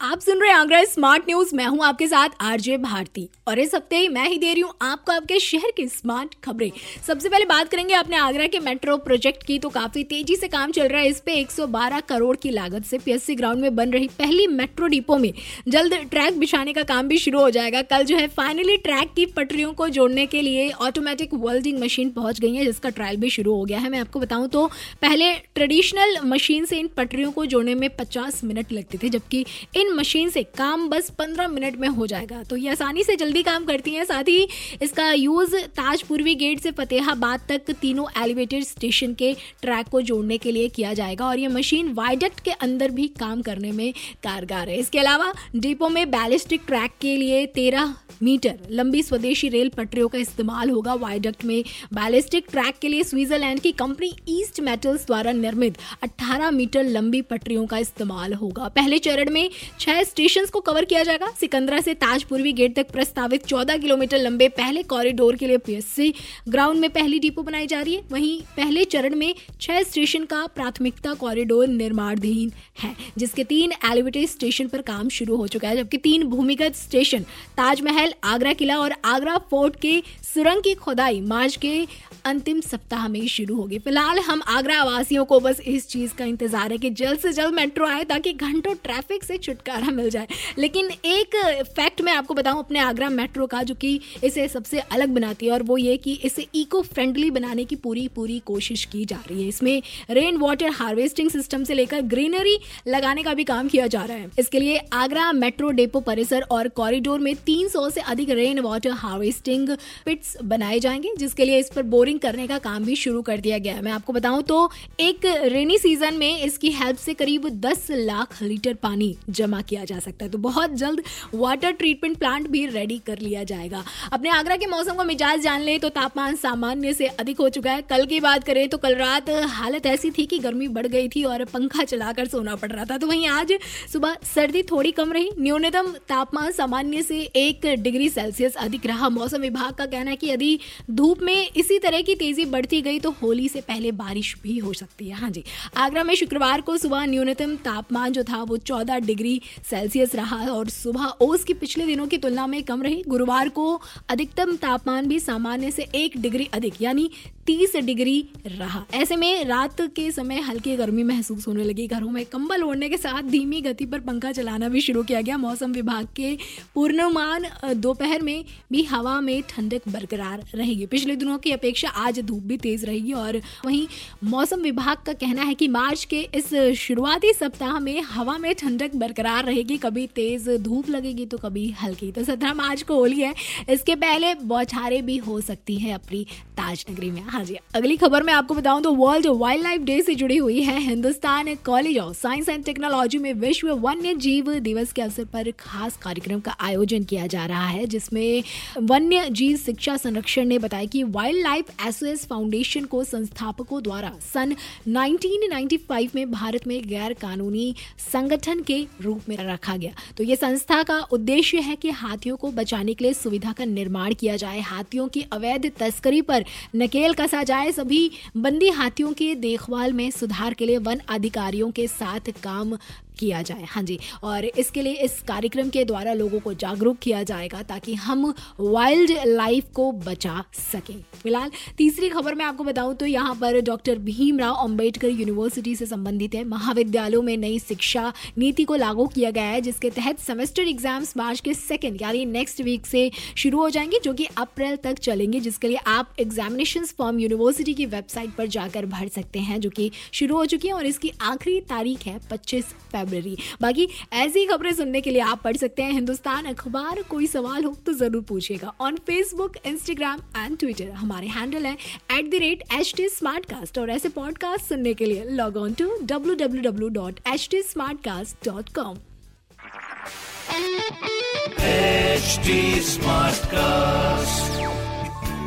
आप सुन रहे हैं आगरा स्मार्ट न्यूज़ मैं हूँ आपके साथ आरजे भारती। और इस हफ़्ते मैं ही दे रही हूँ आपको आपके शहर की स्मार्ट खबरें। सबसे पहले बात करेंगे अपने आगरा के मेट्रो प्रोजेक्ट की। तो काफ़ी तेज़ी से काम चल रहा है। इस पे 112 करोड़ की लागत से पीएससी ग्राउंड में बन रही पहली मेट्रो डिपो में। जल्द ट्रैक बिछाने का काम भी शुरू हो जाएगा। कल जो है फाइनली ट्रैक की पटरियों को जोड़ने के लिए ऑटोमेटिक वेल्डिंग मशीन पहुँच गई है, जिसका ट्रायल भी शुरू हो गया है। मैं आपको बताऊँ तो पहले ट्रेडिशनल मशीन से इन पटरियों को जोड़ने में पचास मिनट लगते थे, जबकि इन मशीन से काम बस पंद्रह मिनट में हो जाएगा। तो ये आसानी से जल्दी काम करती हैं। साथ ही इसका यूज़ ताज पूर्वी गेट से फतेहाबाद तक तीनों एलिवेटेड स्टेशन के ट्रैक को जोड़ने के लिए किया जाएगा और ये मशीन वाइडक्ट के अंदर भी काम करने में कारगर है। इसके अलावा डिपो में बैलिस्टिक ट्रैक के लिए तेरह मीटर लंबी स्वदेशी रेल पटरियों का इस्तेमाल होगा। वाइडक्ट में बैलिस्टिक ट्रैक के लिए स्विट्जरलैंड की कंपनी ईस्ट मेटल्स द्वारा निर्मित 18 मीटर लंबी पटरियों का इस्तेमाल होगा। पहले चरण में छह स्टेशन को कवर किया जाएगा। सिकंदरा से ताज पूर्वी गेट तक प्रस्तावित 14 किलोमीटर लंबे पहले कॉरिडोर के लिए पीएससी ग्राउंड में पहली डिपो बनाई जा रही है। वहीं पहले चरण में छह स्टेशन का प्राथमिकता कॉरिडोर निर्माणाधीन है, जिसके तीन एलिवेटेड स्टेशन पर काम शुरू हो चुका है, जबकि तीन भूमिगत स्टेशन ताजमहल, आगरा किला और आगरा फोर्ट के सुरंग की खुदाई मार्च के अंतिम सप्ताह में शुरू होगी। फ़िलहाल हम आगरा वासियों को बस इस चीज़ का इंतज़ार है कि जल्द से जल्द मेट्रो आए ताकि घंटों ट्रैफ़िक से छुटकारा मिल जाए। लेकिन एक फैक्ट मैं आपको बताऊँ अपने आगरा मेट्रो का, जो कि इसे सबसे अलग बनाती है, और वो ये कि इसे इको फ्रेंडली बनाने की पूरी पूरी कोशिश की जा रही है। इसमें रेन वाटर हार्वेस्टिंग सिस्टम से लेकर ग्रीनरी लगाने का भी काम किया जा रहा है। इसके लिए आगरा मेट्रो डेपो परिसर और कॉरिडोर में 300 से अधिक रेन वाटर हार्वेस्टिंग पिट्स बनाए जाएँगे, जिसके लिए इस पर बोरिंग करने का काम भी शुरू कर दिया गया है। मैं आपको बताऊँ तो एक रेनी सीज़न में इसकी हेल्प से करीब 10 लाख लीटर पानी जमा किया जा सकता है। तो बहुत जल्द वाटर ट्रीटमेंट प्लांट भी रेडी कर लिया जाएगा। अपने आगरा के मौसम का मिजाज जान ले तो तापमान सामान्य से अधिक हो चुका है। कल की बात करें तो कल रात हालत ऐसी थी कि गर्मी बढ़ गई थी और पंखा चलाकर सोना पड़ रहा था। तो वहीं आज सुबह सर्दी थोड़ी कम रही। न्यूनतम तापमान सामान्य से एक डिग्री सेल्सियस अधिक रहा। मौसम विभाग का कहना है कि यदि धूप में इसी तरह की तेज़ी बढ़ती गई तो होली से पहले बारिश भी हो सकती है। हाँ जी, आगरा में शुक्रवार को सुबह न्यूनतम तापमान जो था वो चौदह डिग्री सेल्सियस रहा और सुबह ओस की पिछले दिनों की तुलना में कम रही। गुरुवार को अधिकतम तापमान भी सामान्य से एक डिग्री अधिक, यानी तीस डिग्री रहा। ऐसे में रात के समय हल्की गर्मी महसूस होने लगी। घरों में कंबल ओढ़ने के साथ धीमी गति पर पंखा चलाना भी शुरू किया गया। मौसम विभाग के पूर्णमान दोपहर में भी हवा में ठंडक बरकरार रहेगी। पिछले दिनों की अपेक्षा आज धूप भी तेज रहेगी और वहीं मौसम विभाग का कहना है कि मार्च के इस शुरुआती सप्ताह में हवा में ठंडक बरकरार रहेगी। कभी तेज धूप लगेगी तो कभी हल्की। तो सत्रह मार्च को होली है। इसके पहले बौछारें भी हो सकती है अपनी ताजनगरी में। हाँ जी, अगली खबर में आपको बताऊँ तो वर्ल्ड वाइल्ड लाइफ डे से जुड़ी हुई है Hindustan college of science and technology में विश्व वन्य जीव दिवस के अवसर पर खास कार्यक्रम का आयोजन किया जा रहा है, जिसमें वन्य जीव शिक्षा संरक्षण ने बताया कि वाइल्ड लाइफ एसओएस फाउंडेशन को संस्थापकों द्वारा सन 1995 में भारत में गैर कानूनी संगठन के रूप में रखा गया। तो ये संस्था का उद्देश्य है कि हाथियों को बचाने के लिए सुविधा का निर्माण किया जाए। हाथियों की अवैध तस्करी पर नकेल कसा जाए सभी बंदी हाथियों के देखभाल में सुधार के लिए वन अधिकारियों के साथ काम किया जाए। हाँ जी, और इसके लिए इस कार्यक्रम के द्वारा लोगों को जागरूक किया जाएगा ताकि हम वाइल्ड लाइफ को बचा सकें। फ़िलहाल तीसरी खबर मैं आपको बताऊँ तो यहाँ पर डॉक्टर भीमराव अंबेडकर यूनिवर्सिटी से संबंधित है। महाविद्यालयों में नई शिक्षा नीति को लागू किया गया है, जिसके तहत सेमेस्टर एग्ज़ाम्स मार्च के सेकेंड यानी नेक्स्ट वीक से शुरू हो जाएँगे, जो कि अप्रैल तक चलेंगे, जिसके लिए आप एग्जामिनेशन फॉर्म यूनिवर्सिटी की वेबसाइट पर जाकर भर सकते हैं, जो कि शुरू हो चुकी है और इसकी आखिरी तारीख है पच्चीस फेबररी बाकी ऐसी खबरें सुनने के लिए आप पढ़ सकते हैं हिंदुस्तान अखबार। कोई सवाल हो तो ज़रूर पूछिएगा। On Facebook Instagram and Twitter हमारे हैंडल है at the rate H T smart cast और ऐसे पॉडकास्ट सुनने के लिए log on to W W W dot H T smart cast dot com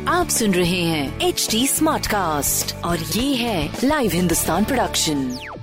आप सुन रहे हैं एच डी स्मार्ट कास्ट और ये है लाइव हिंदुस्तान प्रोडक्शन